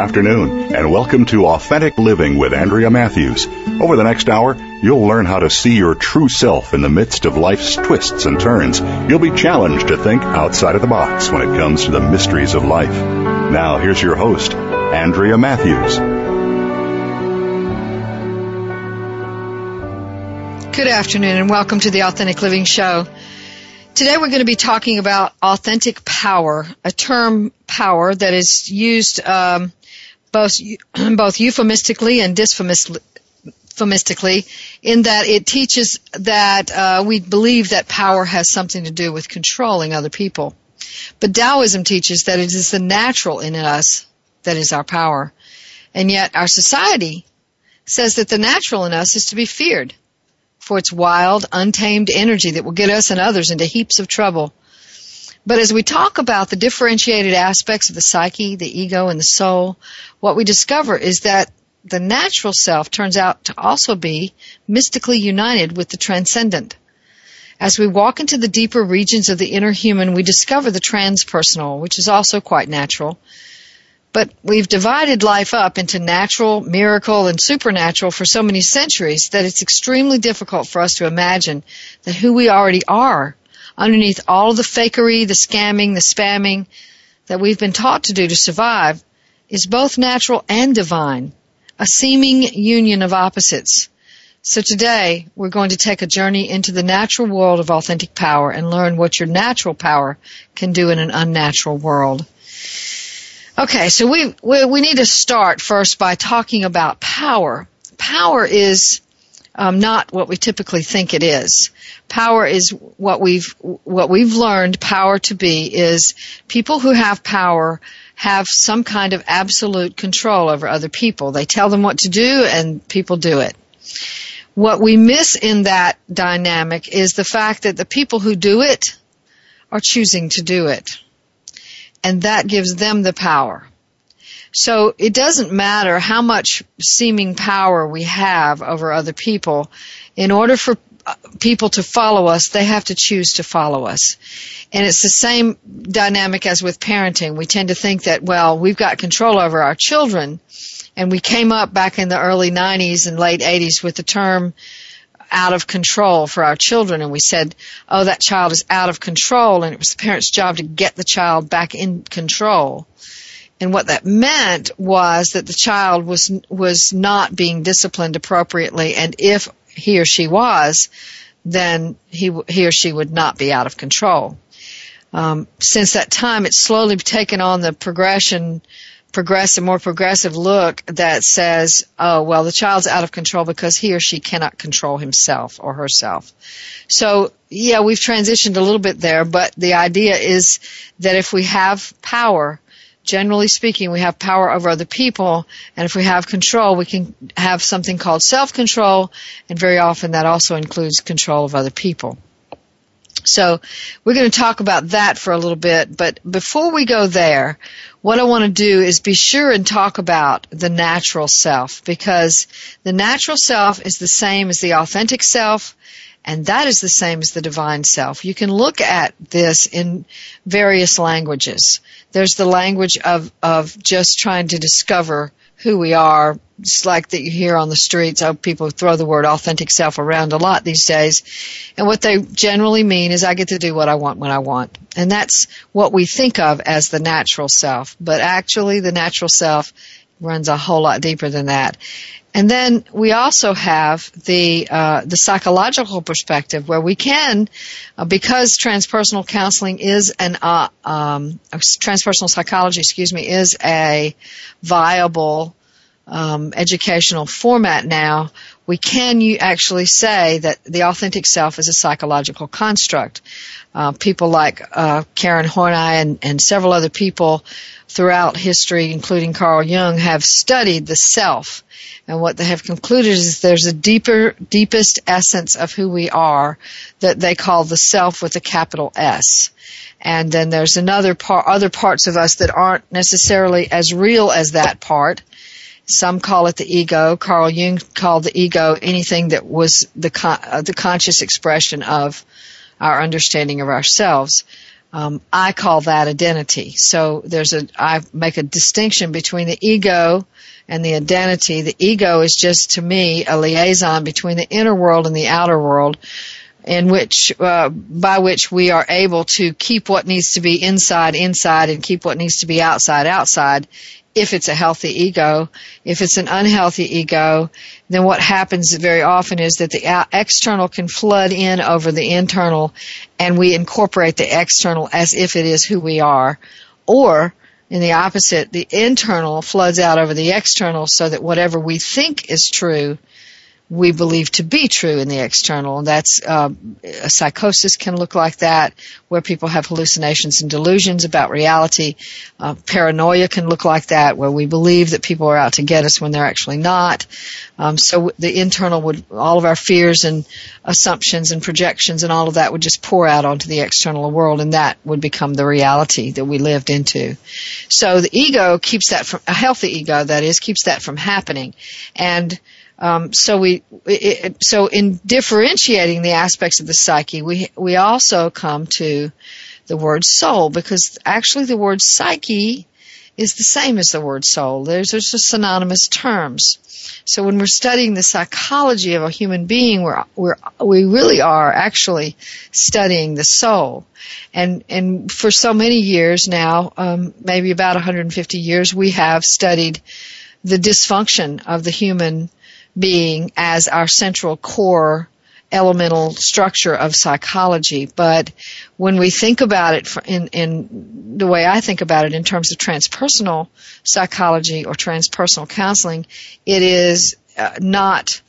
Afternoon, and welcome to Authentic Living with Andrea Matthews. Over the next hour, you'll learn how to see your true self in the midst of life's twists and turns. You'll be challenged to think outside of the box when it comes to the mysteries of life. Now, here's your host, Andrea Matthews. Good afternoon, and welcome to the Authentic Living Show. Today we're going to be talking about authentic power, a term power that is used um, both both euphemistically and dysphemistically in that it teaches that uh, we believe that power has something to do with controlling other people. But Taoism teaches that it is the natural in us that is our power. And yet our society says that the natural in us is to be feared for its wild, untamed energy that will get us and others into heaps of trouble. But as we talk about the differentiated aspects of the psyche, the ego, and the soul, what we discover is that the natural self turns out to also be mystically united with the transcendent. As we walk into the deeper regions of the inner human, we discover the transpersonal, which is also quite natural, but we've divided life up into natural, miracle, and supernatural for so many centuries that it's extremely difficult for us to imagine that who we already are underneath all of the fakery, the scamming, the spamming that we've been taught to do to survive is both natural and divine, a seeming union of opposites. So today we're going to take a journey into the natural world of authentic power and learn what your natural power can do in an unnatural world. Okay, so we, we, we need to start first by talking about power. Power is um, not what we typically think it is. Power is what we've what we've learned power to be is people who have power have some kind of absolute control over other people. They tell them what to do and people do it. What we miss in that dynamic is the fact that the people who do it are choosing to do it and that gives them the power. So it doesn't matter how much seeming power we have over other people. In order for uh, people to follow us, they have to choose to follow us. And it's the same dynamic as with parenting. We tend to think that, well, we've got control over our children. And we came up back in the early 90s and late 80s with the term out of control for our children and we said, oh, that child is out of control and it was the parent's job to get the child back in control. And what that meant was that the child was, was not being disciplined appropriately and if he or she was, then he, he or she would not be out of control. Um, since that time, it's slowly taken on the progression progressive, more progressive look that says, oh, well, the child's out of control because he or she cannot control himself or herself. So, yeah, we've transitioned a little bit there, but the idea is that if we have power, generally speaking, we have power over other people, and if we have control, we can have something called self-control, and very often that also includes control of other people. So we're going to talk about that for a little bit, but before we go there, what I want to do is be sure and talk about the natural self because the natural self is the same as the authentic self and that is the same as the divine self. You can look at this in various languages. There's the language of, of just trying to discover who we are. It's like that you hear on the streets. Oh, people throw the word authentic self around a lot these days. And what they generally mean is I get to do what I want when I want. And that's what we think of as the natural self. But actually the natural self runs a whole lot deeper than that. And then we also have the uh, the psychological perspective where we can, uh, because transpersonal counseling is an uh, um, transpersonal psychology, excuse me, is a viable um, educational format now, we can you actually say that the authentic self is a psychological construct. Uh, people like uh, Karen Horney and, and several other people throughout history, including Carl Jung, have studied the self. And what they have concluded is there's a deeper, deepest essence of who we are that they call the self with a capital S. And then there's another part, other parts of us that aren't necessarily as real as that part. Some call it the ego. Carl Jung called the ego anything that was the con- uh, the conscious expression of our understanding of ourselves. Um, I call that identity. So there's a I make a distinction between the ego and the identity. The ego is just to me a liaison between the inner world and the outer world in which uh, by which we are able to keep what needs to be inside inside and keep what needs to be outside outside if it's a healthy ego if it's an unhealthy ego then what happens very often is that the external can flood in over the internal and we incorporate the external as if it is who we are. Or in the opposite the internal floods out over the external so that whatever we think is true we believe to be true in the external. And that's uh, a psychosis can look like that, where people have hallucinations and delusions about reality. Uh, paranoia can look like that, where we believe that people are out to get us when they're actually not. Um, so the internal would, all of our fears and assumptions and projections and all of that would just pour out onto the external world, and that would become the reality that we lived into. So the ego keeps that from a healthy ego, that is, keeps that from happening, and um, so we, it, so in differentiating the aspects of the psyche, we we also come to the word soul because actually the word psyche is the same as the word soul. There's just synonymous terms. So when we're studying the psychology of a human being, we're, we're, we really are actually studying the soul. And, and for so many years now, um, maybe about 150 years, we have studied the dysfunction of the human being as our central core elemental structure of psychology. But when we think about it in, in the way I think about it in terms of transpersonal psychology or transpersonal counseling, it is uh, not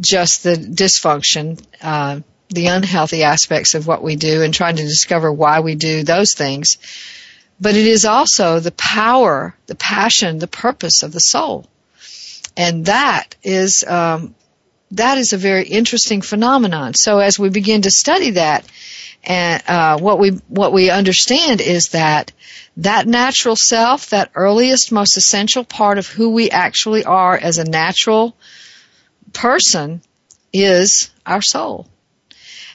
just the dysfunction, uh, the unhealthy aspects of what we do and trying to discover why we do those things, but it is also the power, the passion, the purpose of the soul and that is um, that is a very interesting phenomenon. So as we begin to study that, and uh, what we what we understand is that that natural self, that earliest, most essential part of who we actually are as a natural person, is our soul.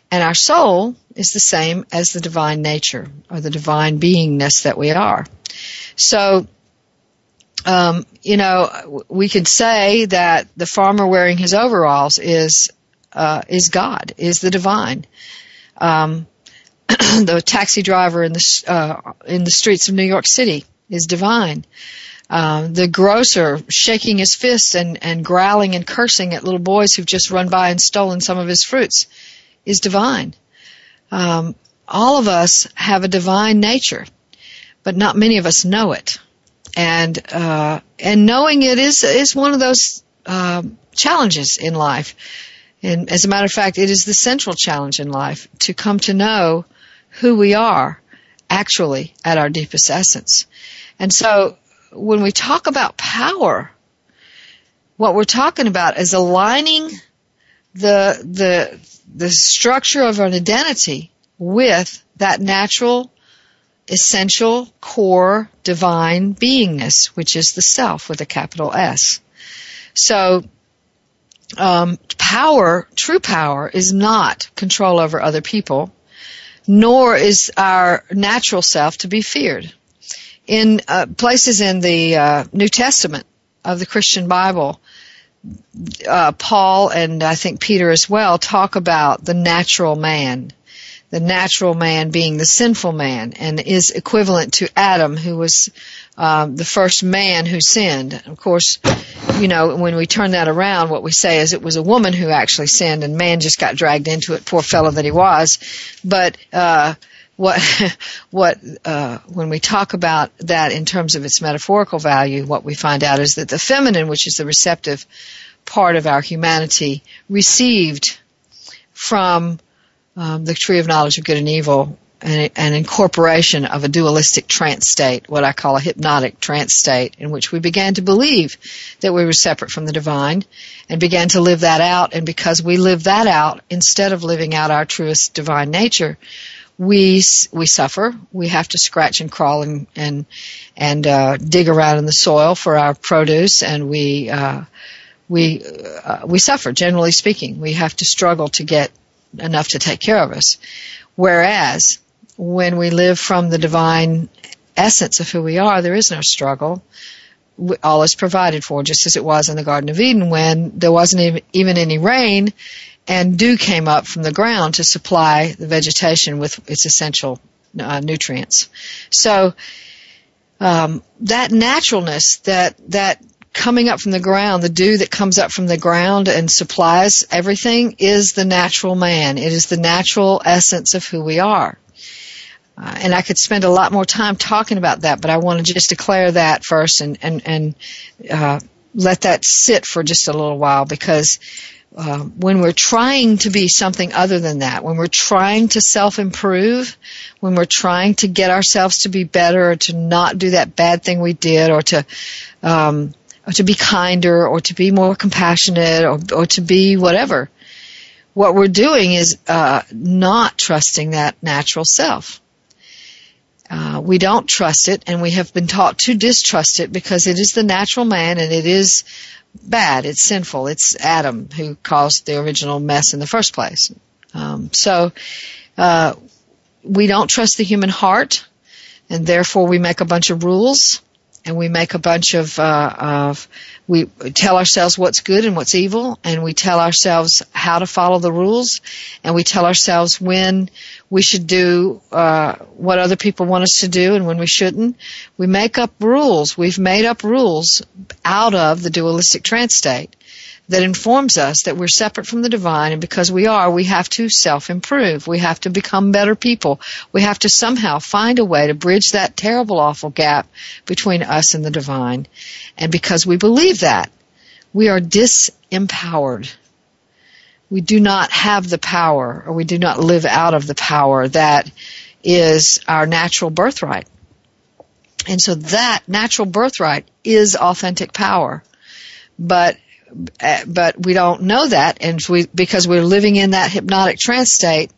And our soul is the same as the divine nature or the divine beingness that we are. So um, you know, we could say that the farmer wearing his overalls is uh, is God, is the divine. Um, the taxi driver in the uh, in the streets of New York City is divine. Uh, the grocer shaking his fists and, and growling and cursing at little boys who've just run by and stolen some of his fruits is divine. Um, all of us have a divine nature, but not many of us know it and uh, and knowing it is is one of those uh, challenges in life. And as a matter of fact, it is the central challenge in life to come to know who we are actually at our deepest essence. And so when we talk about power, what we're talking about is aligning the the the structure of an identity with that natural essential core divine beingness, which is the self with a capital S. So, um, power, true power, is not control over other people, nor is our natural self to be feared. In uh, places in the uh, New Testament of the Christian Bible, uh, Paul and I think Peter as well talk about the natural man the natural man being the sinful man and is equivalent to Adam who was um, the first man who sinned. Of course, you know, when we turn that around, what we say is it was a woman who actually sinned and man just got dragged into it, poor fellow that he was. But, uh, what what uh, when we talk about that in terms of its metaphorical value, what we find out is that the feminine, which is the receptive part of our humanity, received from um, the tree of knowledge of good and evil and an, incorporation of a dualistic trance state, what I call a hypnotic trance state, in which we began to believe that we were separate from the divine and began to live that out. And because we live that out, instead of living out our truest divine nature, we we suffer. We have to scratch and crawl and and and uh, dig around in the soil for our produce, and we uh, we uh, we suffer. Generally speaking, we have to struggle to get enough to take care of us. Whereas when we live from the divine essence of who we are, there is no struggle. All is provided for, just as it was in the Garden of Eden when there wasn't even any rain and dew came up from the ground to supply the vegetation with its essential uh, nutrients. So um, that naturalness, that that coming up from the ground, the dew that comes up from the ground and supplies everything, is the natural man. It is the natural essence of who we are. Uh, and I could spend a lot more time talking about that, but I want to just declare that first and and and uh, let that sit for just a little while because uh, when we're trying to be something other than that, when we're trying to self improve, when we're trying to get ourselves to be better, or to not do that bad thing we did, or to um, or to be kinder, or to be more compassionate, or or to be whatever, what we're doing is uh, not trusting that natural self. Uh, we don't trust it, and we have been taught to distrust it because it is the natural man and it is bad. It's sinful. It's Adam who caused the original mess in the first place. Um, so uh, we don't trust the human heart, and therefore we make a bunch of rules and we make a bunch of, uh, of we tell ourselves what's good and what's evil, and we tell ourselves how to follow the rules, and we tell ourselves when we should do uh, what other people want us to do and when we shouldn't. We make up rules. We've made up rules out of the dualistic trance state that informs us that we're separate from the divine and because we are, we have to self-improve. We have to become better people. We have to somehow find a way to bridge that terrible awful gap between us and the divine. And because we believe that, we are disempowered. We do not have the power or we do not live out of the power that is our natural birthright. And so that natural birthright is authentic power. But but we don't know that, and we because we're living in that hypnotic trance state,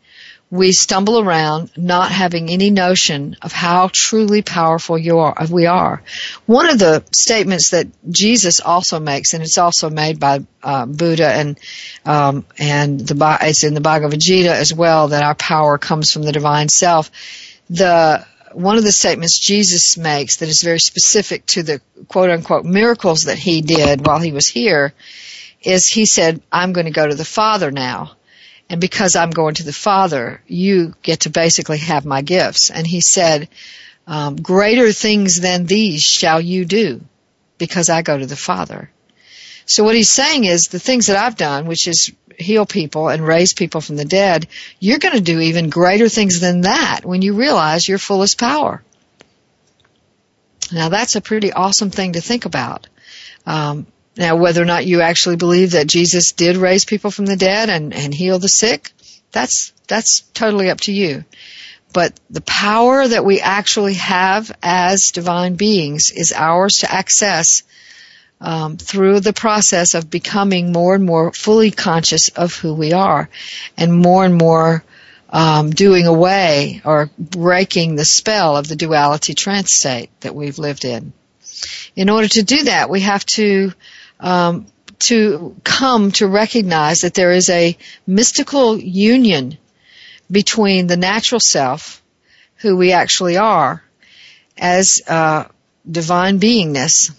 we stumble around not having any notion of how truly powerful you are, we are. One of the statements that Jesus also makes, and it's also made by uh, Buddha and um, and the it's in the Bhagavad Gita as well, that our power comes from the divine self. The one of the statements Jesus makes that is very specific to the quote unquote miracles that he did while he was here is he said, I'm going to go to the Father now. And because I'm going to the Father, you get to basically have my gifts. And he said, um, greater things than these shall you do because I go to the Father. So what he's saying is the things that I've done, which is heal people and raise people from the dead, you're going to do even greater things than that when you realize your fullest power. Now that's a pretty awesome thing to think about. Um, now whether or not you actually believe that Jesus did raise people from the dead and, and heal the sick, that's, that's totally up to you. But the power that we actually have as divine beings is ours to access um, through the process of becoming more and more fully conscious of who we are, and more and more um, doing away or breaking the spell of the duality trance state that we've lived in. In order to do that, we have to um, to come to recognize that there is a mystical union between the natural self, who we actually are, as uh, divine beingness,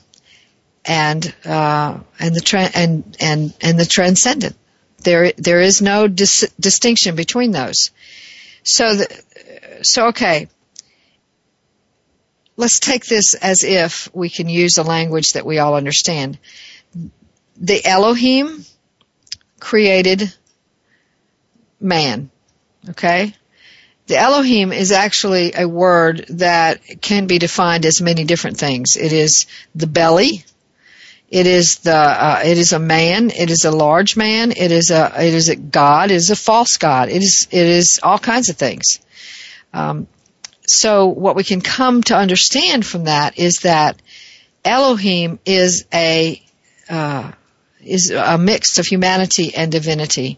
and uh, and the tra- and and and the transcendent. There there is no dis- distinction between those. So the, so okay. Let's take this as if we can use a language that we all understand. The Elohim created man. Okay? The Elohim is actually a word that can be defined as many different things. It is the belly. It is the uh, it is a man. It is a large man. It is a it is a god. It is a false god. It is it is all kinds of things. Um, so what we can come to understand from that is that Elohim is a uh, is a mix of humanity and divinity,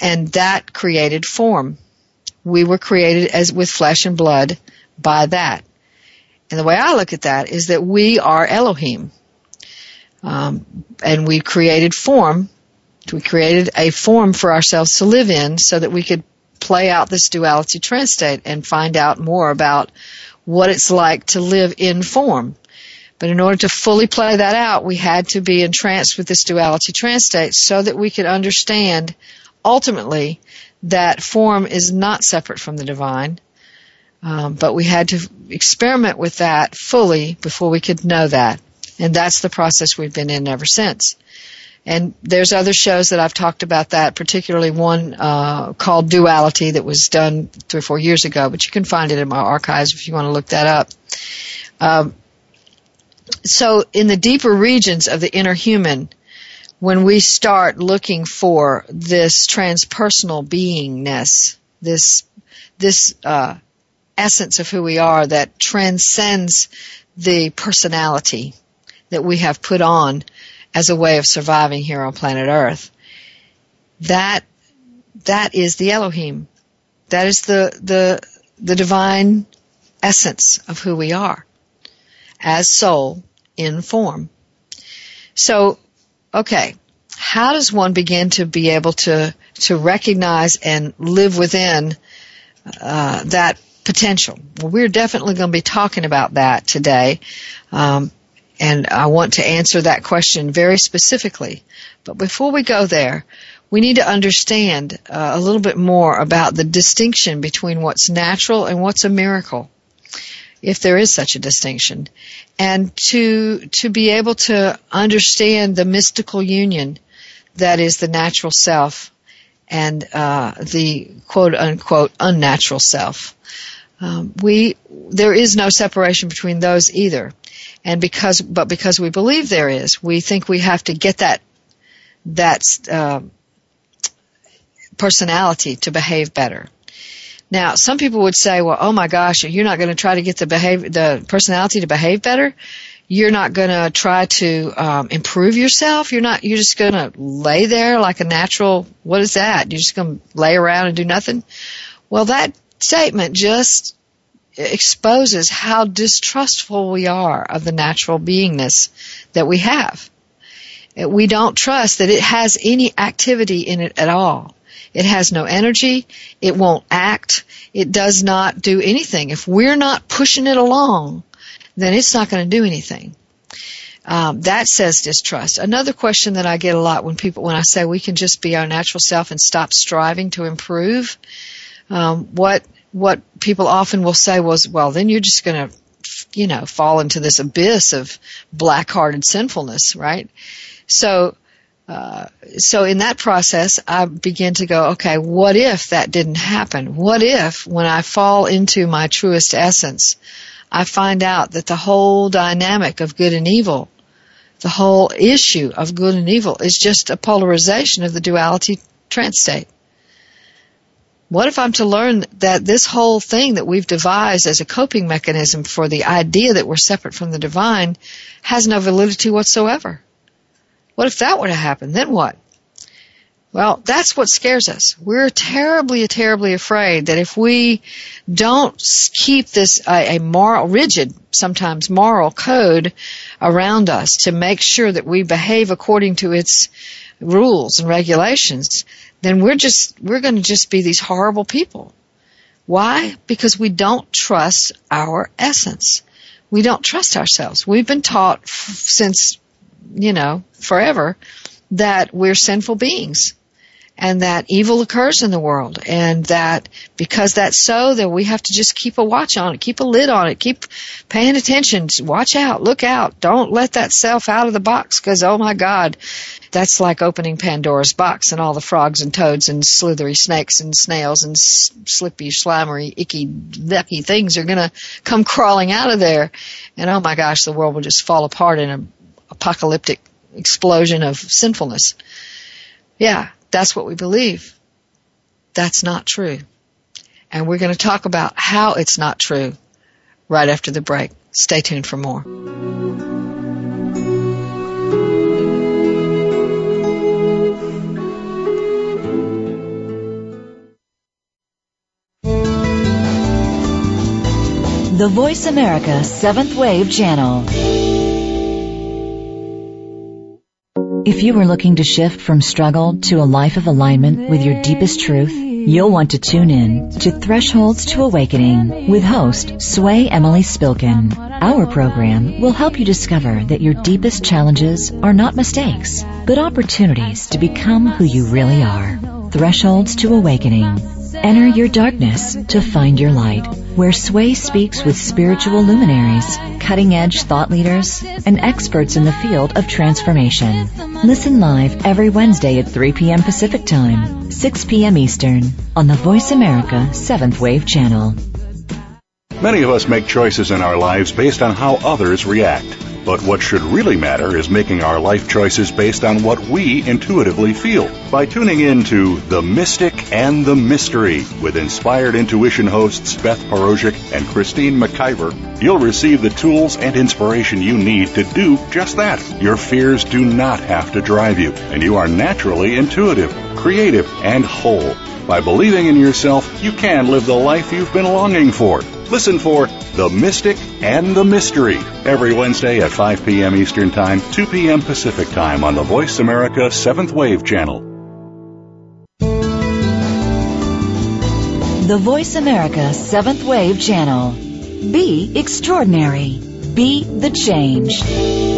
and that created form. We were created as with flesh and blood by that. And the way I look at that is that we are Elohim. Um, and we created form. We created a form for ourselves to live in so that we could play out this duality trance state and find out more about what it's like to live in form. But in order to fully play that out, we had to be entranced with this duality trance state so that we could understand ultimately that form is not separate from the divine. Um, but we had to experiment with that fully before we could know that. And that's the process we've been in ever since. And there's other shows that I've talked about that, particularly one uh, called Duality that was done three or four years ago, but you can find it in my archives if you want to look that up. Um, so in the deeper regions of the inner human, when we start looking for this transpersonal beingness, this this uh, essence of who we are that transcends the personality that we have put on as a way of surviving here on planet Earth. That that is the Elohim. That is the the the divine essence of who we are as soul in form. So, okay, how does one begin to be able to to recognize and live within uh, that potential? Well, we're definitely going to be talking about that today. Um, and I want to answer that question very specifically. But before we go there, we need to understand uh, a little bit more about the distinction between what's natural and what's a miracle, if there is such a distinction, and to to be able to understand the mystical union that is the natural self and uh, the quote unquote unnatural self. Um, we there is no separation between those either and because but because we believe there is, we think we have to get that that uh, personality to behave better. Now, some people would say, "Well, oh my gosh, you're not going to try to get the behave the personality to behave better. You're not going to try to um, improve yourself. You're not. You're just going to lay there like a natural. What is that? You're just going to lay around and do nothing." Well, that statement just exposes how distrustful we are of the natural beingness that we have. We don't trust that it has any activity in it at all. It has no energy. It won't act. It does not do anything. If we're not pushing it along, then it's not going to do anything. Um, that says distrust. Another question that I get a lot when people, when I say we can just be our natural self and stop striving to improve, um, what what people often will say was, well, then you're just going to, you know, fall into this abyss of black-hearted sinfulness, right? So, uh, so in that process, I begin to go, okay, what if that didn't happen? What if when I fall into my truest essence, I find out that the whole dynamic of good and evil, the whole issue of good and evil is just a polarization of the duality trance state. What if I'm to learn that this whole thing that we've devised as a coping mechanism for the idea that we're separate from the divine has no validity whatsoever? What if that were to happen? Then what? Well, that's what scares us. We're terribly, terribly afraid that if we don't keep this a, a moral, rigid, sometimes moral code around us to make sure that we behave according to its rules and regulations, then we're just, we're going to just be these horrible people. Why? Because we don't trust our essence. We don't trust ourselves. We've been taught f- since, you know, forever that we're sinful beings and that evil occurs in the world and that because that's so that we have to just keep a watch on it, keep a lid on it, keep paying attention, watch out, look out, don't let that self out of the box because oh my god, that's like opening Pandora's box and all the frogs and toads and slithery snakes and snails and slippy, slimery, icky, ducky things are gonna come crawling out of there and oh my gosh, the world will just fall apart in an apocalyptic explosion of sinfulness. Yeah, that's what we believe. That's not true. And we're going to talk about how it's not true right after the break. Stay tuned for more. The Voice America Seventh Wave Channel. If you are looking to shift from struggle to a life of alignment with your deepest truth, you'll want to tune in to Thresholds to Awakening with host Sway Emily Spilkin. Our program will help you discover that your deepest challenges are not mistakes, but opportunities to become who you really are. Thresholds to Awakening Enter your darkness to find your light, where Sway speaks with spiritual luminaries, cutting edge thought leaders, and experts in the field of transformation. Listen live every Wednesday at 3 p.m. Pacific Time, 6 p.m. Eastern, on the Voice America 7th Wave channel. Many of us make choices in our lives based on how others react. But what should really matter is making our life choices based on what we intuitively feel. By tuning in to The Mystic and the Mystery with inspired intuition hosts Beth Parozic and Christine McIver, you'll receive the tools and inspiration you need to do just that. Your fears do not have to drive you, and you are naturally intuitive, creative, and whole. By believing in yourself, you can live the life you've been longing for. Listen for The Mystic and the Mystery every Wednesday at 5 p.m. Eastern Time, 2 p.m. Pacific Time on the Voice America 7th Wave channel. The Voice America 7th Wave channel. Be extraordinary. Be the change.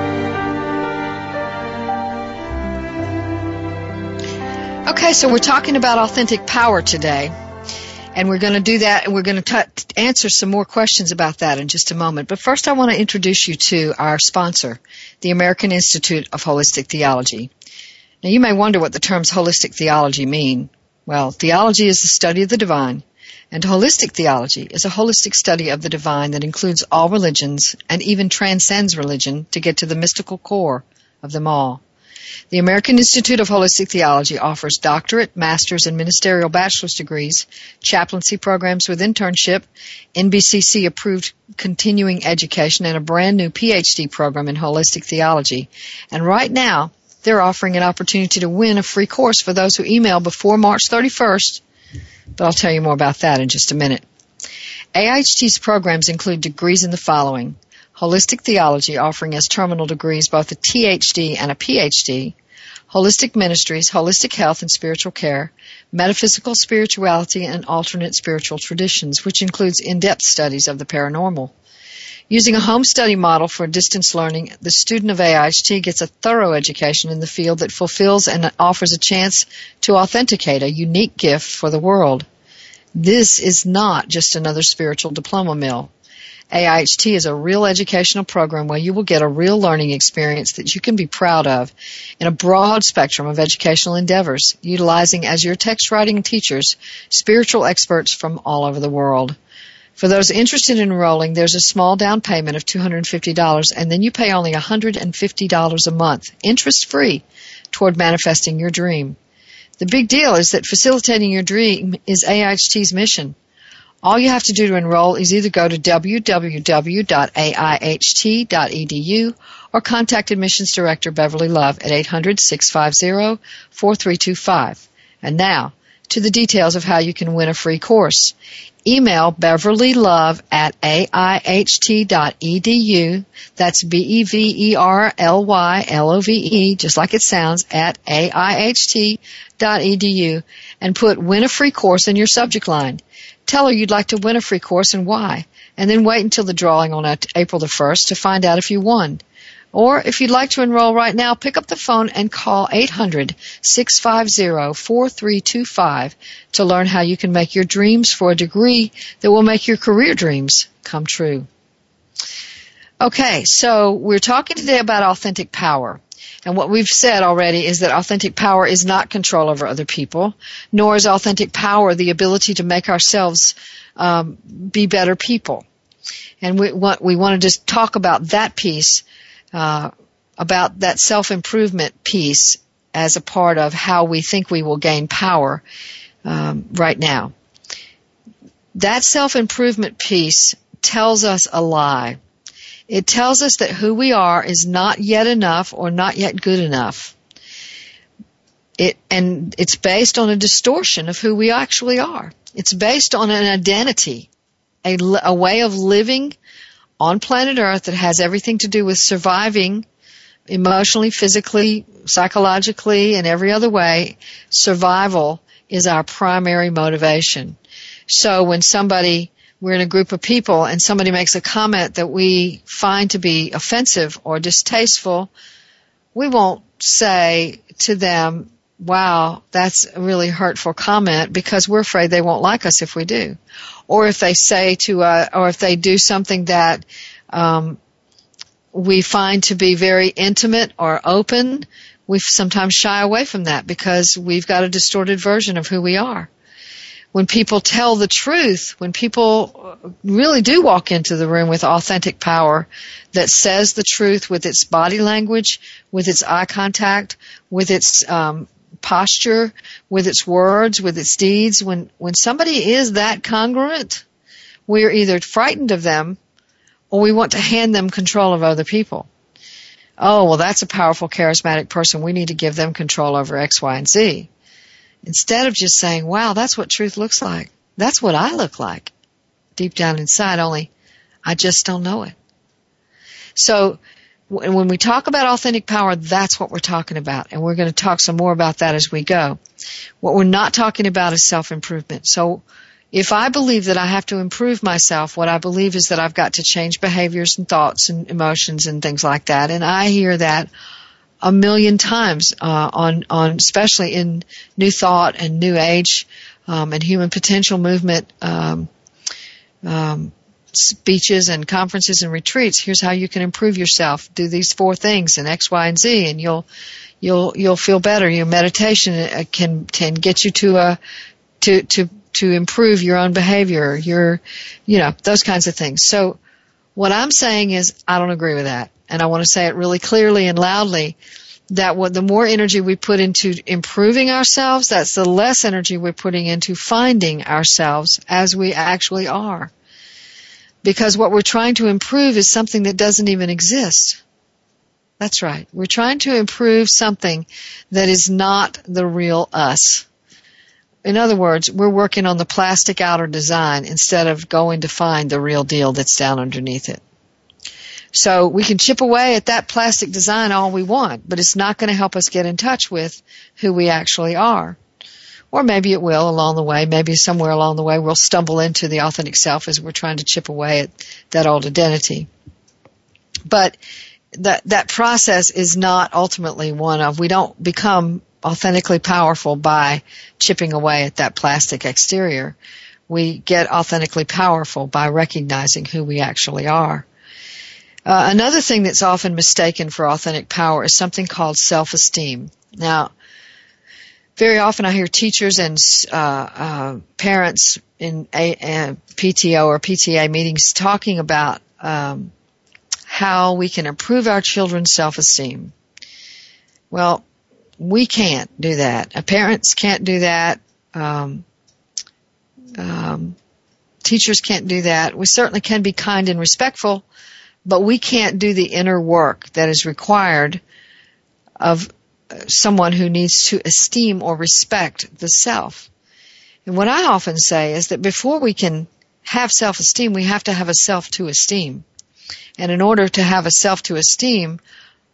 Okay, so we're talking about authentic power today. And we're going to do that and we're going to t- answer some more questions about that in just a moment. But first I want to introduce you to our sponsor, the American Institute of Holistic Theology. Now you may wonder what the terms holistic theology mean. Well, theology is the study of the divine, and holistic theology is a holistic study of the divine that includes all religions and even transcends religion to get to the mystical core of them all. The American Institute of Holistic Theology offers doctorate, master's, and ministerial bachelor's degrees, chaplaincy programs with internship, NBCC approved continuing education, and a brand new PhD program in holistic theology. And right now, they're offering an opportunity to win a free course for those who email before March 31st. But I'll tell you more about that in just a minute. AIHT's programs include degrees in the following. Holistic Theology offering as terminal degrees both a THD and a PhD, holistic ministries, holistic health and spiritual care, metaphysical spirituality, and alternate spiritual traditions, which includes in-depth studies of the paranormal. Using a home study model for distance learning, the student of AIHT gets a thorough education in the field that fulfills and offers a chance to authenticate a unique gift for the world. This is not just another spiritual diploma mill. AIHT is a real educational program where you will get a real learning experience that you can be proud of in a broad spectrum of educational endeavors, utilizing as your text writing teachers spiritual experts from all over the world. For those interested in enrolling, there's a small down payment of $250 and then you pay only $150 a month, interest free, toward manifesting your dream. The big deal is that facilitating your dream is AIHT's mission. All you have to do to enroll is either go to www.aiht.edu or contact Admissions Director Beverly Love at 800-650-4325. And now, to the details of how you can win a free course. Email Beverly Love at aiht.edu. That's B-E-V-E-R-L-Y-L-O-V-E, just like it sounds, at aiht.edu and put win a free course in your subject line. Tell her you'd like to win a free course and why, and then wait until the drawing on April the 1st to find out if you won. Or if you'd like to enroll right now, pick up the phone and call 800-650-4325 to learn how you can make your dreams for a degree that will make your career dreams come true. Okay, so we're talking today about authentic power. And what we've said already is that authentic power is not control over other people, nor is authentic power the ability to make ourselves um, be better people. And we want we want to just talk about that piece, uh, about that self improvement piece as a part of how we think we will gain power um, right now. That self improvement piece tells us a lie. It tells us that who we are is not yet enough or not yet good enough. It, and it's based on a distortion of who we actually are. It's based on an identity, a, a way of living on planet Earth that has everything to do with surviving emotionally, physically, psychologically, and every other way. Survival is our primary motivation. So when somebody we're in a group of people and somebody makes a comment that we find to be offensive or distasteful, we won't say to them, wow, that's a really hurtful comment because we're afraid they won't like us if we do. Or if they say to, uh, or if they do something that, um, we find to be very intimate or open, we sometimes shy away from that because we've got a distorted version of who we are when people tell the truth, when people really do walk into the room with authentic power that says the truth with its body language, with its eye contact, with its um, posture, with its words, with its deeds, when when somebody is that congruent, we are either frightened of them or we want to hand them control of other people. Oh, well, that's a powerful, charismatic person. We need to give them control over X, Y, and Z. Instead of just saying, wow, that's what truth looks like. That's what I look like deep down inside, only I just don't know it. So when we talk about authentic power, that's what we're talking about. And we're going to talk some more about that as we go. What we're not talking about is self-improvement. So if I believe that I have to improve myself, what I believe is that I've got to change behaviors and thoughts and emotions and things like that. And I hear that a million times uh, on on especially in New Thought and New Age um, and Human Potential Movement um, um, speeches and conferences and retreats. Here's how you can improve yourself. Do these four things and X, Y, and Z, and you'll you'll you'll feel better. Your meditation uh, can can get you to a to to to improve your own behavior. Your you know those kinds of things. So what I'm saying is I don't agree with that and I want to say it really clearly and loudly, that what the more energy we put into improving ourselves, that's the less energy we're putting into finding ourselves as we actually are. Because what we're trying to improve is something that doesn't even exist. That's right. We're trying to improve something that is not the real us. In other words, we're working on the plastic outer design instead of going to find the real deal that's down underneath it. So we can chip away at that plastic design all we want, but it's not going to help us get in touch with who we actually are. Or maybe it will along the way. Maybe somewhere along the way we'll stumble into the authentic self as we're trying to chip away at that old identity. But that, that process is not ultimately one of, we don't become authentically powerful by chipping away at that plastic exterior. We get authentically powerful by recognizing who we actually are. Uh, another thing that's often mistaken for authentic power is something called self-esteem. Now, very often I hear teachers and uh, uh, parents in a, a, PTO or PTA meetings talking about um, how we can improve our children's self-esteem. Well, we can't do that. parents can't do that. Um, um, Teachers can't do that. We certainly can be kind and respectful, but we can't do the inner work that is required of someone who needs to esteem or respect the self. And what I often say is that before we can have self-esteem, we have to have a self to esteem. And in order to have a self to esteem,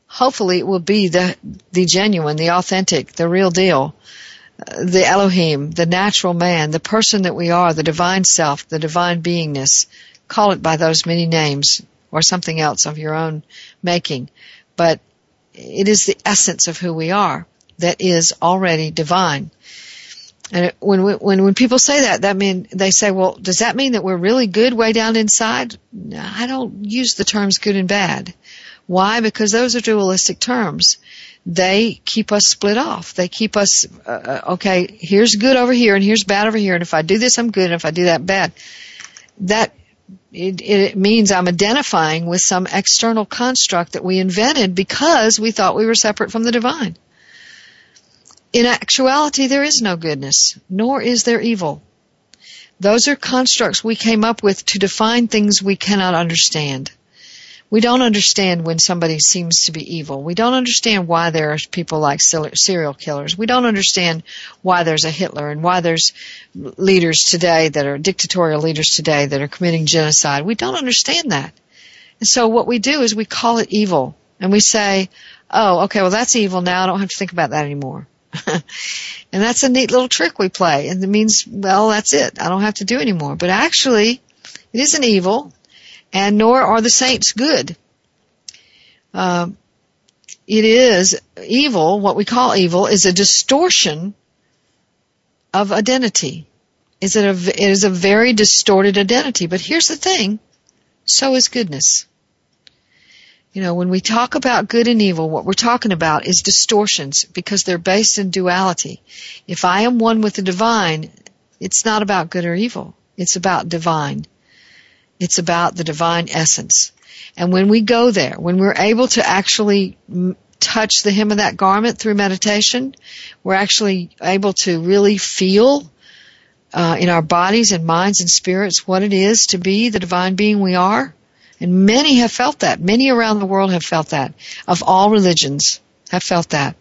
hopefully it will be the, the genuine, the authentic, the real deal, uh, the Elohim, the natural man, the person that we are, the divine self, the divine beingness. Call it by those many names or something else of your own making. But it is the essence of who we are that is already divine. And when when when people say that, that mean they say, well, does that mean that we're really good way down inside? I don't use the terms good and bad. Why? Because those are dualistic terms. They keep us split off. They keep us uh, uh, okay. Here's good over here, and here's bad over here. And if I do this, I'm good. And if I do that, bad. That it, it means I'm identifying with some external construct that we invented because we thought we were separate from the divine. In actuality, there is no goodness, nor is there evil. Those are constructs we came up with to define things we cannot understand. We don't understand when somebody seems to be evil. We don't understand why there are people like serial killers. We don't understand why there's a Hitler and why there's leaders today that are dictatorial leaders today that are committing genocide. We don't understand that. And so what we do is we call it evil and we say, oh, okay, well that's evil now. I don't have to think about that anymore. and that's a neat little trick we play. And it means, well, that's it. I don't have to do anymore. But actually, it isn't evil, and nor are the saints good. Uh, it is evil, what we call evil, is a distortion of identity. Is it, a, it is a very distorted identity. But here's the thing, so is goodness. You know, when we talk about good and evil, what we're talking about is distortions because they're based in duality. If I am one with the divine, it's not about good or evil. It's about divine. It's about the divine essence. And when we go there, when we're able to actually touch the hem of that garment through meditation, we're actually able to really feel uh, in our bodies and minds and spirits what it is to be the divine being we are. And many have felt that. Many around the world have felt that. Of all religions have felt that.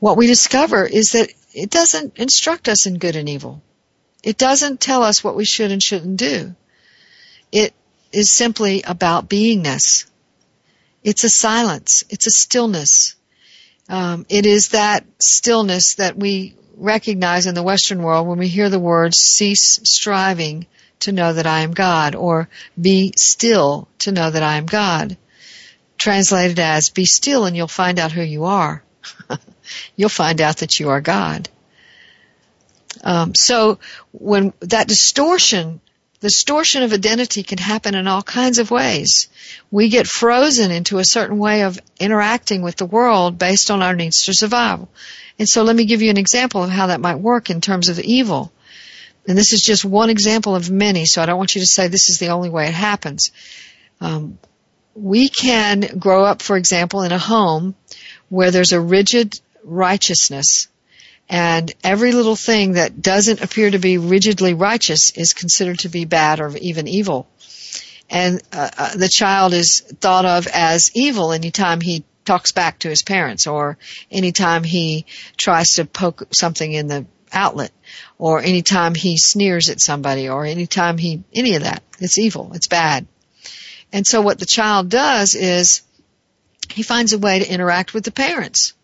What we discover is that it doesn't instruct us in good and evil. It doesn't tell us what we should and shouldn't do. It is simply about beingness. It's a silence. It's a stillness. Um, it is that stillness that we recognize in the Western world when we hear the words cease striving to know that I am God, or be still to know that I am God. Translated as be still and you'll find out who you are. you'll find out that you are God. Um, so when that distortion, the distortion of identity can happen in all kinds of ways. We get frozen into a certain way of interacting with the world based on our needs to survive. And so let me give you an example of how that might work in terms of evil. And this is just one example of many, so I don't want you to say this is the only way it happens. Um, we can grow up, for example, in a home where there's a rigid righteousness and every little thing that doesn't appear to be rigidly righteous is considered to be bad or even evil. And uh, uh, the child is thought of as evil anytime he talks back to his parents or anytime he tries to poke something in the outlet or anytime he sneers at somebody or anytime he, any of that. It's evil. It's bad. And so what the child does is he finds a way to interact with the parents.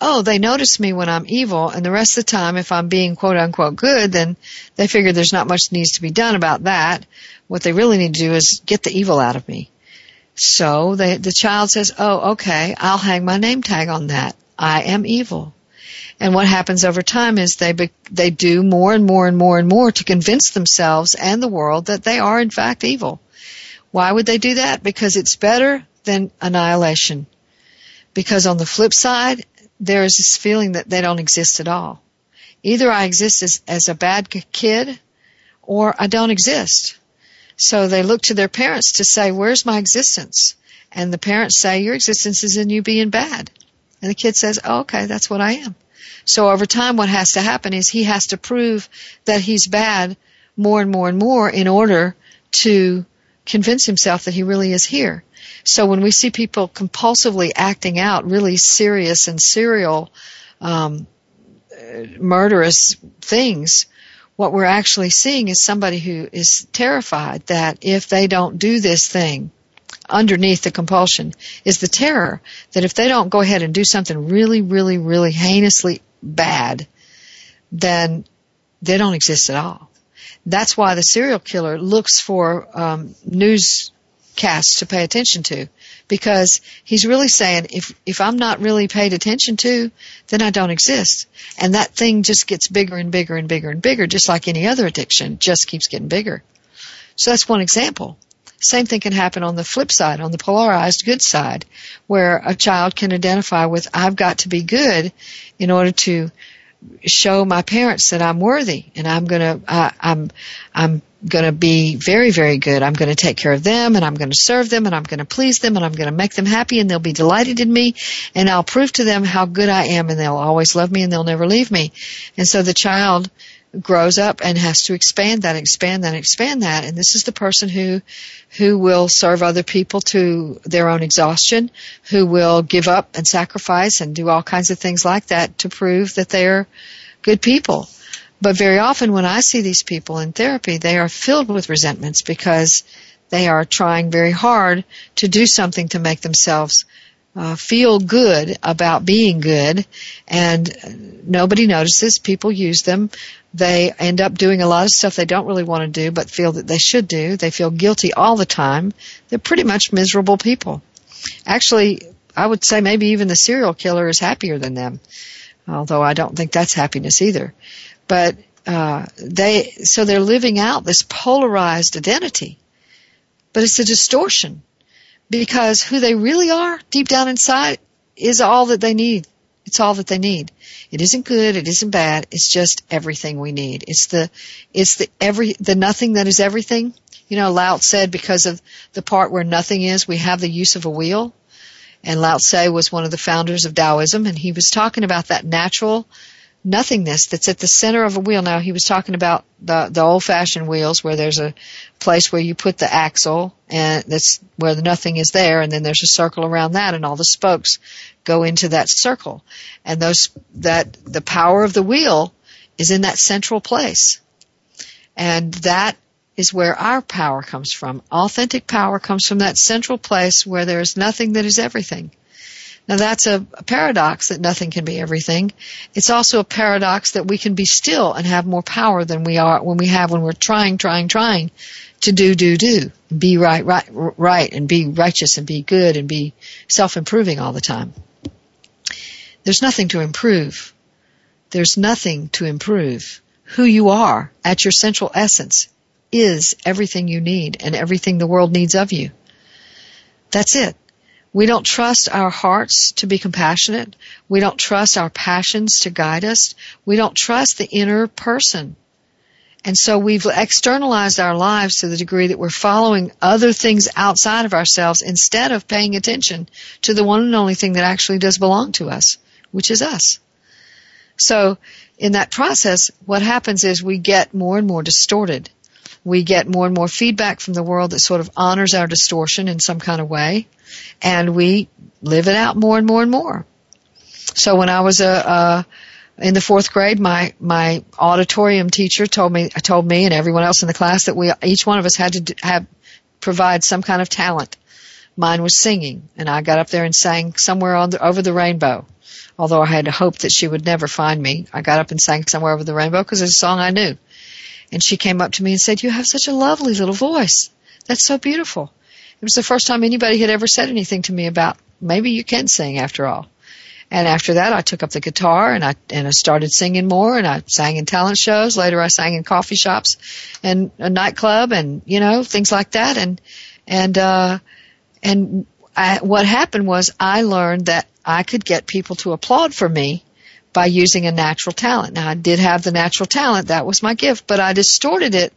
Oh, they notice me when I'm evil and the rest of the time if I'm being quote unquote good, then they figure there's not much needs to be done about that. What they really need to do is get the evil out of me. So they, the child says, oh, okay, I'll hang my name tag on that. I am evil. And what happens over time is they be, they do more and more and more and more to convince themselves and the world that they are in fact evil. Why would they do that? Because it's better than annihilation. Because on the flip side, there is this feeling that they don't exist at all. Either I exist as, as a bad kid or I don't exist. So they look to their parents to say, where's my existence? And the parents say, your existence is in you being bad. And the kid says, oh, okay, that's what I am. So over time what has to happen is he has to prove that he's bad more and more and more in order to convince himself that he really is here. So when we see people compulsively acting out really serious and serial um, murderous things, what we're actually seeing is somebody who is terrified that if they don't do this thing, underneath the compulsion is the terror that if they don't go ahead and do something really, really, really heinously bad, then they don't exist at all. That's why the serial killer looks for um, newscasts to pay attention to, because he's really saying, if if I'm not really paid attention to, then I don't exist, and that thing just gets bigger and bigger and bigger and bigger, just like any other addiction, just keeps getting bigger. So that's one example. Same thing can happen on the flip side, on the polarized good side, where a child can identify with, I've got to be good in order to show my parents that I'm worthy and I'm gonna, I, I'm, I'm gonna be very, very good. I'm gonna take care of them and I'm gonna serve them and I'm gonna please them and I'm gonna make them happy and they'll be delighted in me and I'll prove to them how good I am and they'll always love me and they'll never leave me. And so the child grows up and has to expand that, expand that, expand that. And this is the person who, who will serve other people to their own exhaustion, who will give up and sacrifice and do all kinds of things like that to prove that they're good people. But very often when I see these people in therapy, they are filled with resentments because they are trying very hard to do something to make themselves uh, feel good about being good and nobody notices. People use them. They end up doing a lot of stuff they don't really want to do but feel that they should do. They feel guilty all the time. They're pretty much miserable people. Actually i would say maybe even the serial killer is happier than them although i don't think that's happiness either. But uh, they so they're living out this polarized identity but it's a distortion because who they really are deep down inside is all that they need. It's all that they need. It isn't good. It isn't bad. It's just everything we need. It's the, it's the every, the nothing that is everything. You know, Lao said because of the part where nothing is, we have the use of a wheel. And Lao Tse was one of the founders of Taoism and he was talking about that natural nothingness that's at the center of a wheel. Now he was talking about the the old fashioned wheels where there's a place where you put the axle and that's where the nothing is there and then there's a circle around that and all the spokes go into that circle. And those that the power of the wheel is in that central place. And that is where our power comes from. Authentic power comes from that central place where there is nothing that is everything. Now that's a, a, paradox that nothing can be everything. It's also a paradox that we can be still and have more power than we are when we have when we're trying, trying, trying to do, do, do, be right, right, right, and be righteous and be good and be self-improving all the time. There's nothing to improve. There's nothing to improve. Who you are at your central essence is everything you need and everything the world needs of you. That's it. We don't trust our hearts to be compassionate. We don't trust our passions to guide us. We don't trust the inner person. And so we've externalized our lives to the degree that we're following other things outside of ourselves instead of paying attention to the one and only thing that actually does belong to us, which is us. So in that process, what happens is we get more and more distorted. We get more and more feedback from the world that sort of honors our distortion in some kind of way and we live it out more and more and more. So when I was a, a in the fourth grade, my my auditorium teacher told me told me and everyone else in the class that we each one of us had to have provide some kind of talent. Mine was singing, and I got up there and sang somewhere on the, over the rainbow. Although I had hoped that she would never find me, I got up and sang somewhere over the rainbow because it's a song I knew. And she came up to me and said, "You have such a lovely little voice. That's so beautiful." It was the first time anybody had ever said anything to me about maybe you can sing after all. And after that, I took up the guitar and I and I started singing more. And I sang in talent shows. Later, I sang in coffee shops and a nightclub, and you know things like that. And and uh, and I, what happened was I learned that I could get people to applaud for me by using a natural talent. Now, I did have the natural talent; that was my gift, but I distorted it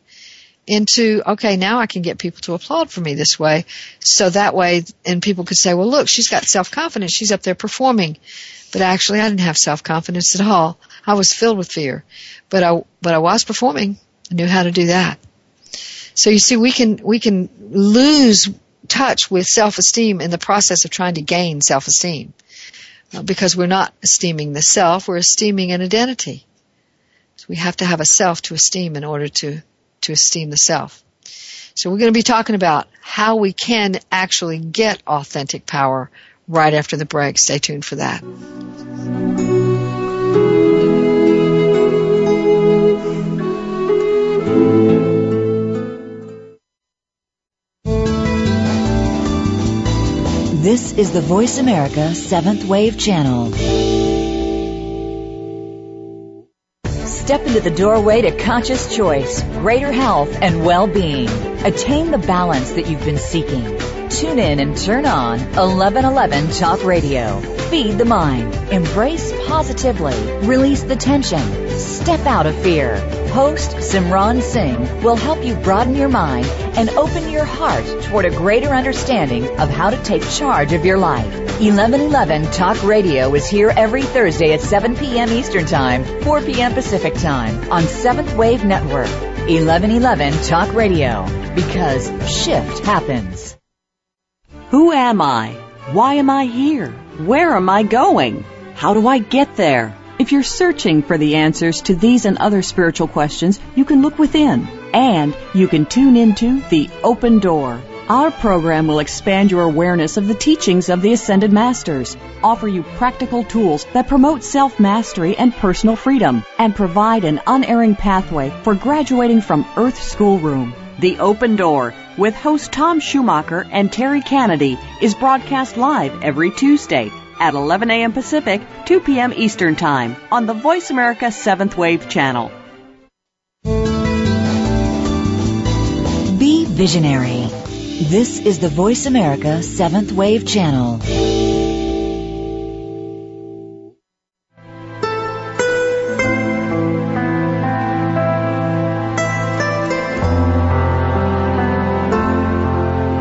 into, okay, now I can get people to applaud for me this way. So that way, and people could say, well, look, she's got self-confidence. She's up there performing. But actually, I didn't have self-confidence at all. I was filled with fear. But I, but I was performing I knew how to do that. So you see, we can, we can lose touch with self-esteem in the process of trying to gain self-esteem. Uh, because we're not esteeming the self, we're esteeming an identity. So we have to have a self to esteem in order to, to esteem the self. So we're going to be talking about how we can actually get authentic power right after the break. Stay tuned for that. This is the Voice America Seventh Wave Channel. Step into the doorway to conscious choice, greater health, and well-being. Attain the balance that you've been seeking. Tune in and turn on 1111 Talk Radio. Feed the mind. Embrace positively. Release the tension. Step out of fear. Host Simran Singh will help you broaden your mind and open your heart toward a greater understanding of how to take charge of your life. 1111 Talk Radio is here every Thursday at 7 p.m. Eastern Time, 4 p.m. Pacific Time on Seventh Wave Network. 1111 Talk Radio because shift happens. Who am I? Why am I here? Where am I going? How do I get there? If you're searching for the answers to these and other spiritual questions, you can look within and you can tune into The Open Door. Our program will expand your awareness of the teachings of the Ascended Masters, offer you practical tools that promote self mastery and personal freedom, and provide an unerring pathway for graduating from Earth Schoolroom. The Open Door with host Tom Schumacher and Terry Kennedy is broadcast live every Tuesday at 11 a.m. Pacific, 2 p.m. Eastern Time on the Voice America 7th Wave channel. Be visionary. This is the Voice America 7th Wave channel.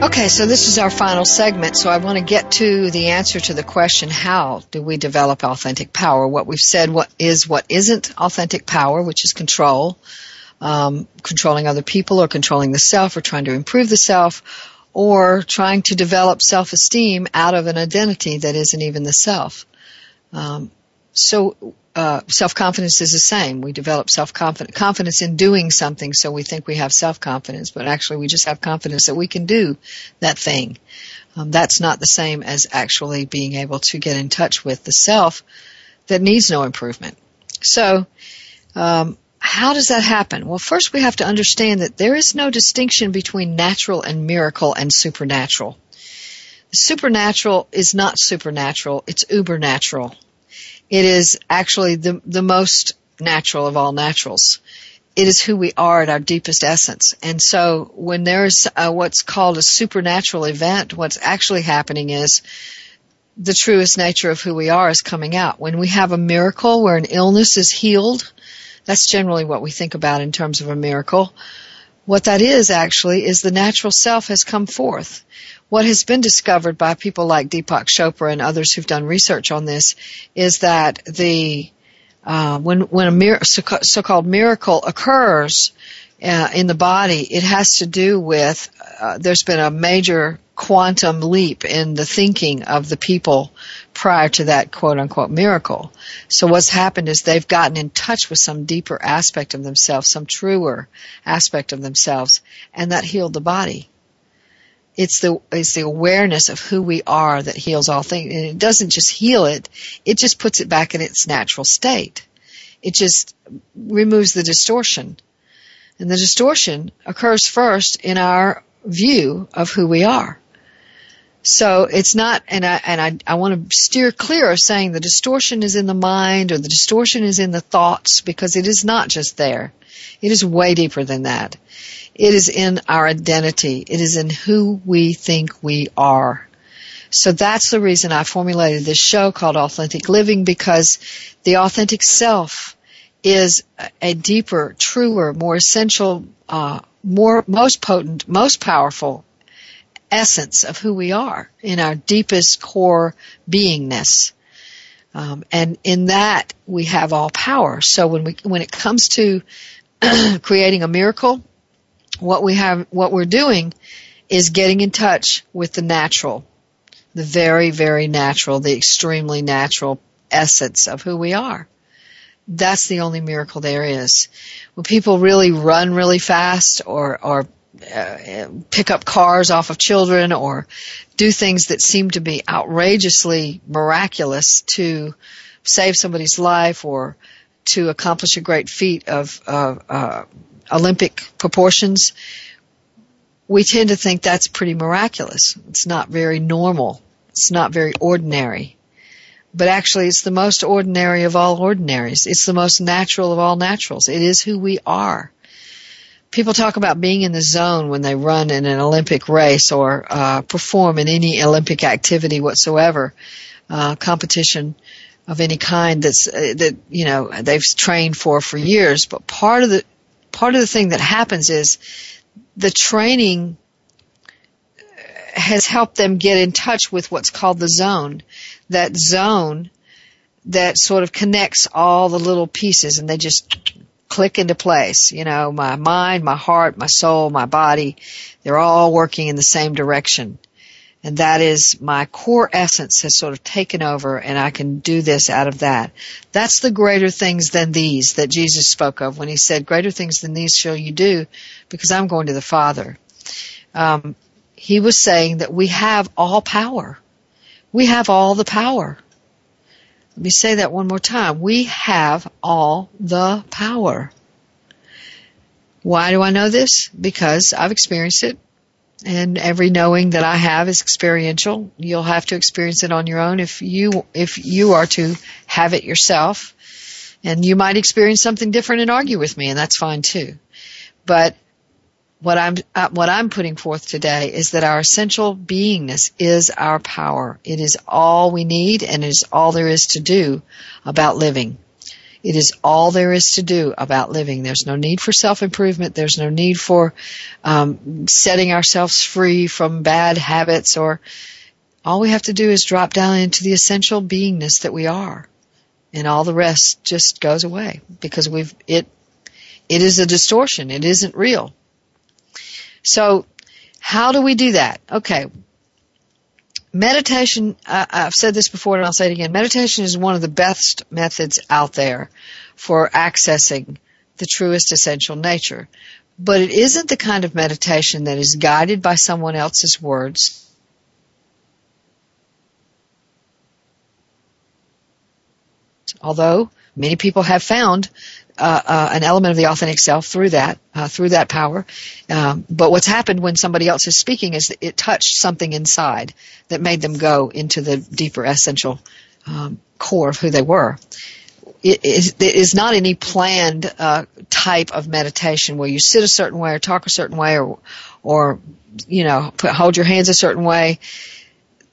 Okay, so this is our final segment. So I want to get to the answer to the question, how do we develop authentic power? What we've said, what is, what isn't authentic power, which is control, um, controlling other people or controlling the self or trying to improve the self or trying to develop self-esteem out of an identity that isn't even the self. Um, so uh, self-confidence is the same. We develop self-confidence confidence in doing something, so we think we have self-confidence, but actually we just have confidence that we can do that thing. Um, that's not the same as actually being able to get in touch with the self that needs no improvement. So, um, how does that happen? Well, first we have to understand that there is no distinction between natural and miracle and supernatural. Supernatural is not supernatural; it's ubernatural it is actually the, the most natural of all naturals. It is who we are at our deepest essence. And so when there's what's called a supernatural event, what's actually happening is the truest nature of who we are is coming out. When we have a miracle where an illness is healed, that's generally what we think about in terms of a miracle. What that is actually is the natural self has come forth what has been discovered by people like Deepak Chopra and others who've done research on this is that the uh, when when a mir- so-called miracle occurs uh, in the body, it has to do with uh, there's been a major quantum leap in the thinking of the people prior to that quote unquote miracle. So what's happened is they've gotten in touch with some deeper aspect of themselves, some truer aspect of themselves, and that healed the body. It's the, it's the awareness of who we are that heals all things. And it doesn't just heal it, it just puts it back in its natural state. It just removes the distortion. And the distortion occurs first in our view of who we are. So it's not, and I, and I, I want to steer clear of saying the distortion is in the mind or the distortion is in the thoughts because it is not just there. It is way deeper than that. It is in our identity. It is in who we think we are. So that's the reason I formulated this show called Authentic Living because the authentic self is a deeper, truer, more essential, uh, more, most potent, most powerful essence of who we are in our deepest core beingness. Um, and in that we have all power. So when we when it comes to creating a miracle, what we have what we're doing is getting in touch with the natural, the very very natural, the extremely natural essence of who we are. That's the only miracle there is. When people really run really fast or or uh, pick up cars off of children or do things that seem to be outrageously miraculous to save somebody's life or to accomplish a great feat of uh, uh, Olympic proportions, we tend to think that's pretty miraculous. It's not very normal. It's not very ordinary. But actually, it's the most ordinary of all ordinaries. It's the most natural of all naturals. It is who we are people talk about being in the zone when they run in an Olympic race or uh, perform in any Olympic activity whatsoever, uh, competition of any kind that's uh, that you know they've trained for for years. But part of the part of the thing that happens is the training has helped them get in touch with what's called the zone. That zone that sort of connects all the little pieces and they just click into place. You know, my mind, my heart, my soul, my body, they're all working in the same direction. And that is my core essence has sort of taken over and I can do this out of that. That's the greater things than these that Jesus spoke of when he said, greater things than these shall you do because I'm going to the Father. Um, he was saying that we have all power. We have all the power. Let me say that one more time. We have all the power. Why do I know this? Because I've experienced it. And every knowing that I have is experiential. You'll have to experience it on your own if you, if you are to have it yourself. And you might experience something different and argue with me, and that's fine too. But what I'm uh, what I'm putting forth today is that our essential beingness is our power. It is all we need, and it is all there is to do about living. It is all there is to do about living. There's no need for self improvement. There's no need for um, setting ourselves free from bad habits. Or all we have to do is drop down into the essential beingness that we are, and all the rest just goes away because we've it. It is a distortion. It isn't real. So, how do we do that? Okay. Meditation, uh, I've said this before and I'll say it again. Meditation is one of the best methods out there for accessing the truest essential nature. But it isn't the kind of meditation that is guided by someone else's words. Although many people have found uh, uh, an element of the authentic self through that, uh, through that power. Um, but what's happened when somebody else is speaking is it touched something inside that made them go into the deeper essential um, core of who they were. It is, it is not any planned uh, type of meditation where you sit a certain way or talk a certain way or, or you know, put, hold your hands a certain way.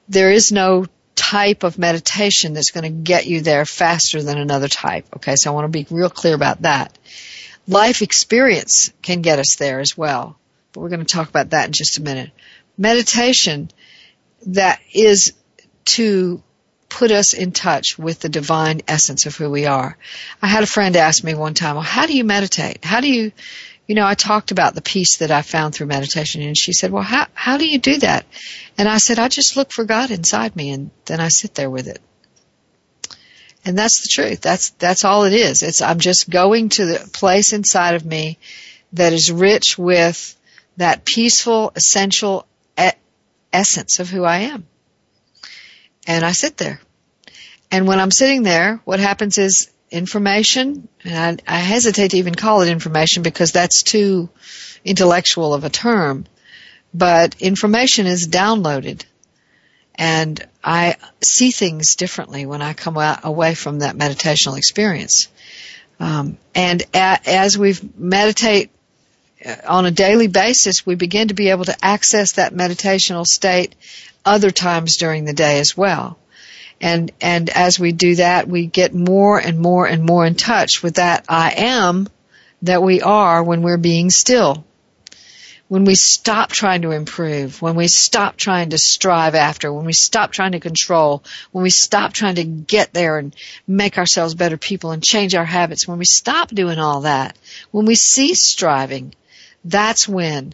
There is no type of meditation that's going to get you there faster than another type. Okay, so I want to be real clear about that. Life experience can get us there as well, but we're going to talk about that in just a minute. Meditation that is to put us in touch with the divine essence of who we are. I had a friend ask me one time, well, how do you meditate? How do you, you know, I talked about the peace that I found through meditation and she said, well, how, how do you do that? And I said, I just look for God inside me and then I sit there with it. And that's the truth. That's, that's all it is. It's, I'm just going to the place inside of me that is rich with that peaceful, essential e- essence of who I am. And I sit there. And when I'm sitting there, what happens is information, and I, I hesitate to even call it information because that's too intellectual of a term, but information is downloaded and I see things differently when I come away from that meditational experience. Um, and a, as we meditate uh, on a daily basis, we begin to be able to access that meditational state other times during the day as well. And, and as we do that, we get more and more and more in touch with that I am that we are when we're being still when we stop trying to improve, when we stop trying to strive after, when we stop trying to control, when we stop trying to get there and make ourselves better people and change our habits, when we stop doing all that, when we cease striving, that's when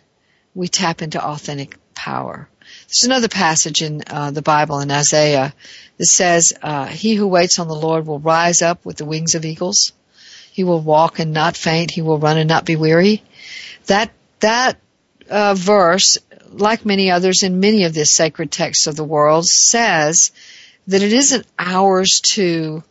we tap into authentic power. There's another passage in uh, the Bible in Isaiah that says, uh, "He who waits on the Lord will rise up with the wings of eagles. He will walk and not faint. He will run and not be weary." That that uh, verse, like many others in many of the sacred texts of the world, says that it isn't ours to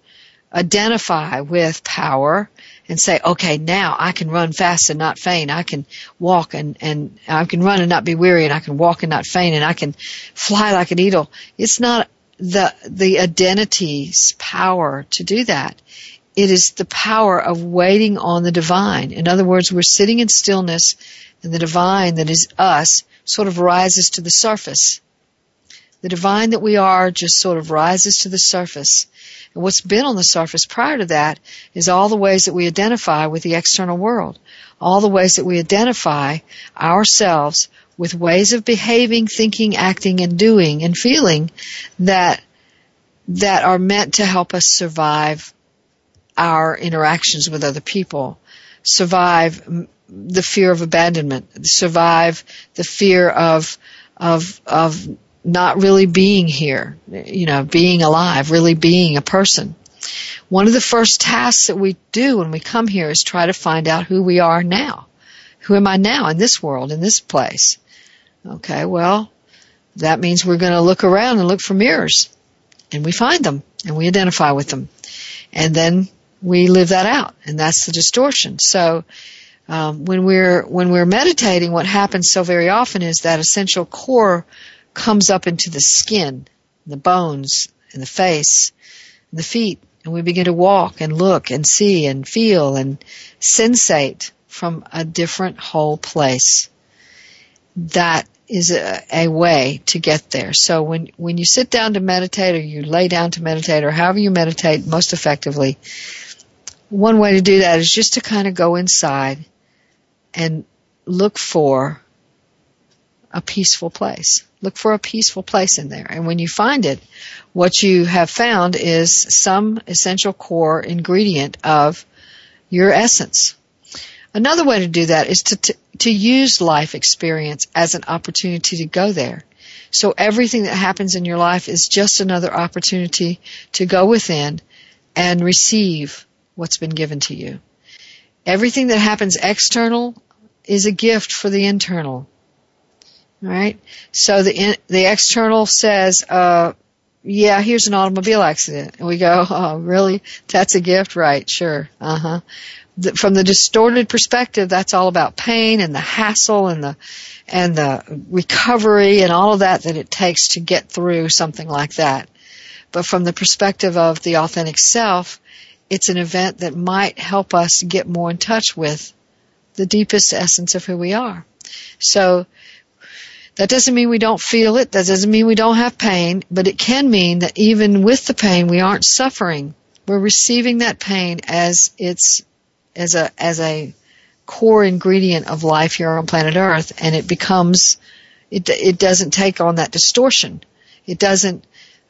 identify with power and say, okay, now I can run fast and not faint. I can walk and, and I can run and not be weary and I can walk and not faint and I can fly like an eagle. It's not the, the identity's power to do that. It is the power of waiting on the divine. In other words, we're sitting in stillness and the divine that is us sort of rises to the surface. The divine that we are just sort of rises to the surface. And what's been on the surface prior to that is all the ways that we identify with the external world. All the ways that we identify ourselves with ways of behaving, thinking, acting, and doing and feeling that, that are meant to help us survive our interactions with other people, survive the fear of abandonment, survive the fear of of of not really being here, you know, being alive, really being a person. One of the first tasks that we do when we come here is try to find out who we are now. Who am I now in this world, in this place? Okay, well, that means we're going to look around and look for mirrors. And we find them and we identify with them. And then we live that out. And that's the distortion. So, um, when we're when we're meditating, what happens so very often is that essential core comes up into the skin, the bones, and the face, and the feet, and we begin to walk and look and see and feel and sensate from a different whole place. That is a, a, way to get there. So when when you sit down to meditate or you lay down to meditate or however you meditate most effectively, one way to do that is just to kind of go inside and look for a peaceful place. Look for a peaceful place in there. And when you find it, what you have found is some essential core ingredient of your essence. Another way to do that is to, to, to use life experience as an opportunity to go there. So everything that happens in your life is just another opportunity to go within and receive what's been given to you. Everything that happens external is a gift for the internal. Right? So the in, the external says, uh, yeah, here's an automobile accident. And we go, oh, really? That's a gift? Right, sure. Uh-huh. From the distorted perspective, that's all about pain and the hassle and the, and the recovery and all of that that it takes to get through something like that. But from the perspective of the authentic self, it's an event that might help us get more in touch with the deepest essence of who we are. So that doesn't mean we don't feel it. That doesn't mean we don't have pain, but it can mean that even with the pain, we aren't suffering. We're receiving that pain as it's as a as a core ingredient of life here on planet Earth, and it becomes it it doesn't take on that distortion. It doesn't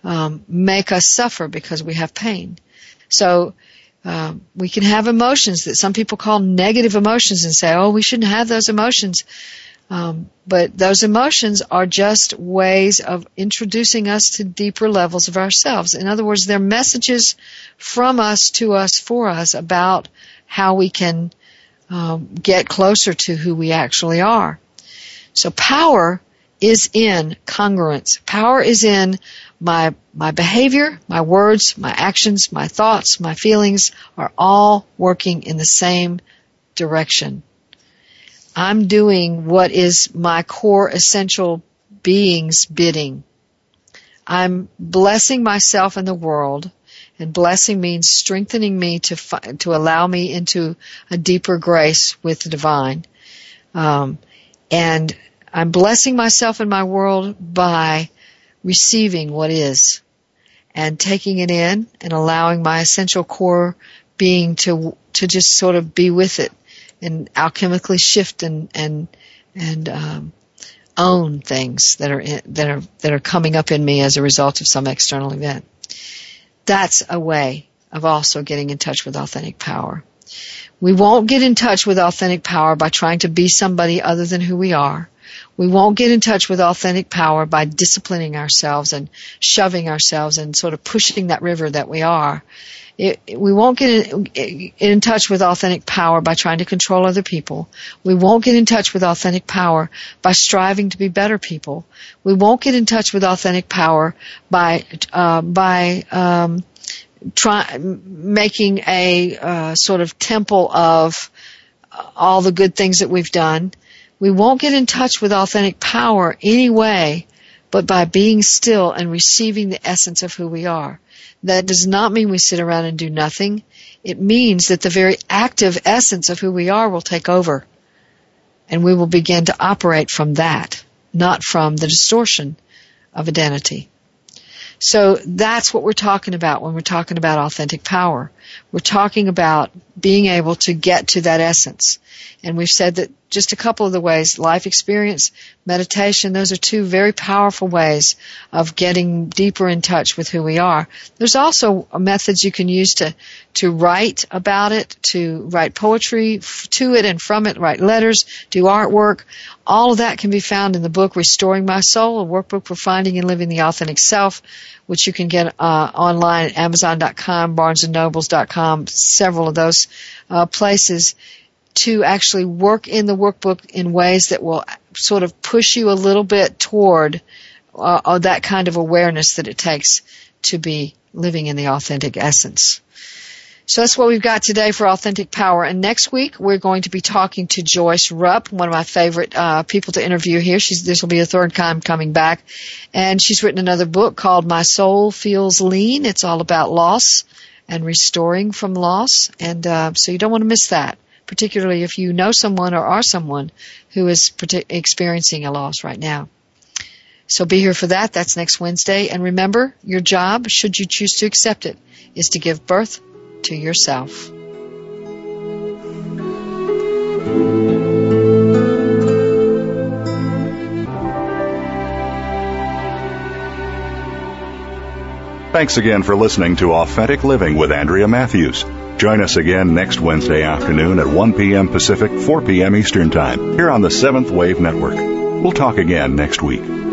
um, make us suffer because we have pain. So um, we can have emotions that some people call negative emotions and say, "Oh, we shouldn't have those emotions." Um, but those emotions are just ways of introducing us to deeper levels of ourselves. In other words, they're messages from us to us for us about how we can um, get closer to who we actually are. So power is in congruence. Power is in my, my behavior, my words, my actions, my thoughts, my feelings are all working in the same direction. I'm doing what is my core essential being's bidding. I'm blessing myself and the world. And blessing means strengthening me to to allow me into a deeper grace with the divine. Um, and I'm blessing myself and my world by receiving what is and taking it in and allowing my essential core being to to just sort of be with it and alchemically shift and and and um, own things that are in, that are that are coming up in me as a result of some external event. That's a way of also getting in touch with authentic power. We won't get in touch with authentic power by trying to be somebody other than who we are. We won't get in touch with authentic power by disciplining ourselves and shoving ourselves and sort of pushing that river that we are. It, we won't get in, in touch with authentic power by trying to control other people. We won't get in touch with authentic power by striving to be better people. We won't get in touch with authentic power by uh, by um, try, making a uh, sort of temple of all the good things that we've done. We won't get in touch with authentic power anyway, but by being still and receiving the essence of who we are. That does not mean we sit around and do nothing. It means that the very active essence of who we are will take over. And we will begin to operate from that, not from the distortion of identity. So that's what we're talking about when we're talking about authentic power. We're talking about being able to get to that essence. And we've said that just a couple of the ways, life experience, meditation, those are two very powerful ways of getting deeper in touch with who we are. There's also methods you can use to, to write about it, to write poetry to it and from it, write letters, do artwork. All of that can be found in the book Restoring My Soul, a workbook for finding and living the authentic self, which you can get uh, online at Amazon.com, BarnesandNobles.com, several of those uh, places to actually work in the workbook in ways that will sort of push you a little bit toward uh, that kind of awareness that it takes to be living in the authentic essence. So that's what we've got today for Authentic Power. And next week we're going to be talking to Joyce Rupp, one of my favorite uh, people to interview here. She's this will be a third time coming back, and she's written another book called My Soul Feels Lean. It's all about loss and restoring from loss, and uh, so you don't want to miss that particularly if you know someone or are someone who is experiencing a loss right now. So be here for that. That's next Wednesday. And remember, your job, should you choose to accept it, is to give birth to yourself. Thanks again for listening to Authentic Living with Andrea Matthews. Join us again next Wednesday afternoon at 1 p.m. Pacific, 4 p.m. Eastern Time, here on the Seventh Wave Network. We'll talk again next week.